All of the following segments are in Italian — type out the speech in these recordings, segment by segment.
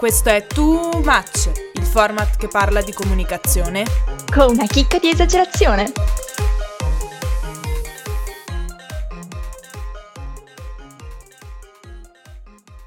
Questo è Too Much, il format che parla di comunicazione Con una chicca di esagerazione.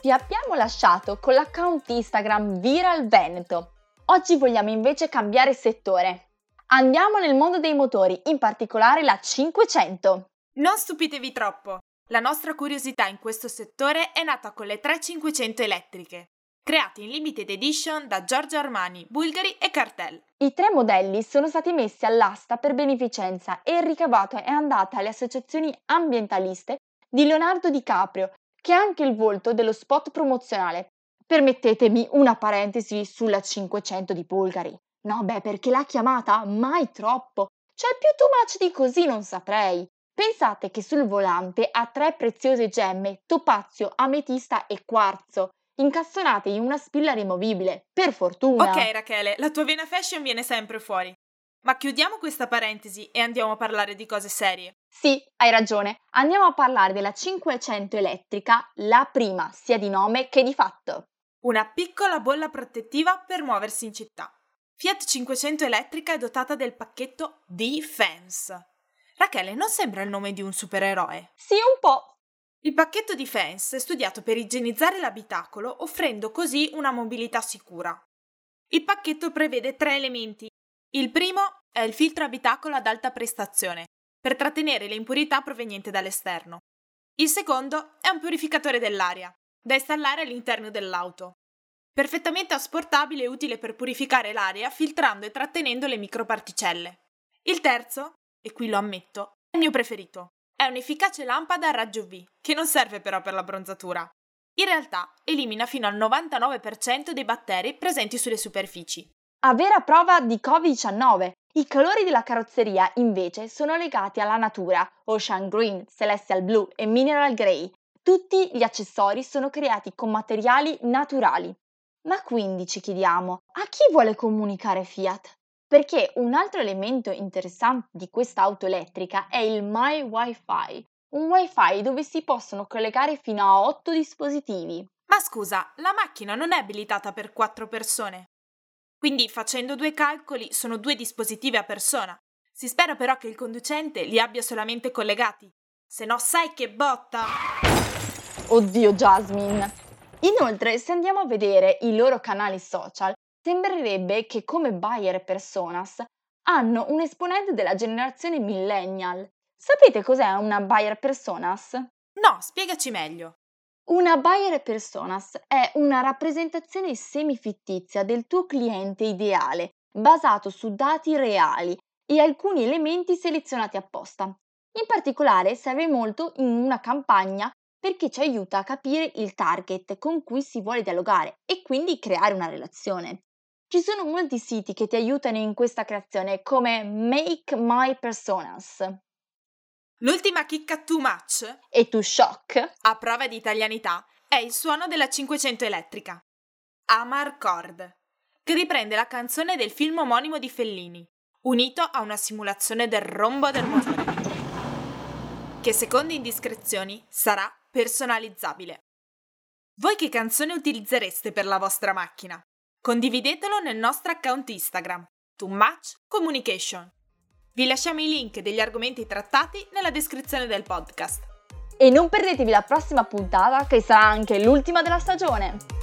Vi abbiamo lasciato con l'account Instagram Viral Veneto. Oggi vogliamo invece cambiare settore. Andiamo nel mondo dei motori, in particolare la 500. Non stupitevi troppo. La nostra curiosità in questo settore è nata con le 3500 elettriche, creati in limited edition da Giorgio Armani, Bulgari e Cartel. I tre modelli sono stati messi all'asta per beneficenza e il ricavato è andato alle associazioni ambientaliste di Leonardo DiCaprio, che è anche il volto dello spot promozionale. Permettetemi una parentesi sulla 500 di Bulgari. No, beh, perché l'ha chiamata mai troppo. C'è più too much di così, non saprei. Pensate che sul volante ha tre preziose gemme, topazio, ametista e quarzo, incastonate in una spilla rimovibile. Per fortuna. Ok, Rachele, la tua vena fashion viene sempre fuori. Ma chiudiamo questa parentesi e andiamo a parlare di cose serie. Sì, hai ragione. Andiamo a parlare della 500 elettrica, la prima sia di nome che di fatto. Una piccola bolla protettiva per muoversi in città. Fiat 500 elettrica è dotata del pacchetto Defense. Rachele, non sembra il nome di un supereroe? Sì, un po'. Il pacchetto Defense è studiato per igienizzare l'abitacolo, offrendo così una mobilità sicura. Il pacchetto prevede tre elementi. Il primo è il filtro abitacolo ad alta prestazione, per trattenere le impurità provenienti dall'esterno. Il secondo è un purificatore dell'aria, da installare all'interno dell'auto. Perfettamente asportabile e utile per purificare l'aria filtrando e trattenendo le microparticelle. Il terzo, e qui lo ammetto, è il mio preferito. È un'efficace lampada a raggio V, che non serve però per la bronzatura. In realtà elimina fino al 99% dei batteri presenti sulle superfici. A vera prova di Covid-19, i colori della carrozzeria invece sono legati alla natura, Ocean Green, Celestial Blue e Mineral Grey. Tutti gli accessori sono creati con materiali naturali. Ma quindi ci chiediamo, a chi vuole comunicare Fiat? Perché un altro elemento interessante di questa auto elettrica è il My Wi-Fi, un Wi-Fi dove si possono collegare fino a 8 dispositivi. Ma scusa, la macchina non è abilitata per 4 persone. Quindi facendo due calcoli sono due dispositivi a persona. Si spera però che il conducente li abbia solamente collegati. Se no sai che botta! Oddio Jasmine! Inoltre, se andiamo a vedere i loro canali social, sembrerebbe che come buyer personas hanno un esponente della generazione millennial. Sapete cos'è una buyer personas? No, spiegaci meglio. Una buyer personas è una rappresentazione semifittizia del tuo cliente ideale, basato su dati reali e alcuni elementi selezionati apposta. In particolare serve molto in una campagna perché ci aiuta a capire il target con cui si vuole dialogare e quindi creare una relazione. Ci sono molti siti che ti aiutano in questa creazione come Make My Personas. L'ultima chicca too much e too shock a prova di italianità è il suono della 500 elettrica. Amar Cord, che riprende la canzone del film omonimo di Fellini, unito a una simulazione del rombo del motore, che secondo indiscrezioni sarà personalizzabile. Voi che canzone utilizzereste per la vostra macchina? Condividetelo nel nostro account Instagram, Too Much Communication. Vi lasciamo i link degli argomenti trattati nella descrizione del podcast. E non perdetevi la prossima puntata che sarà anche l'ultima della stagione.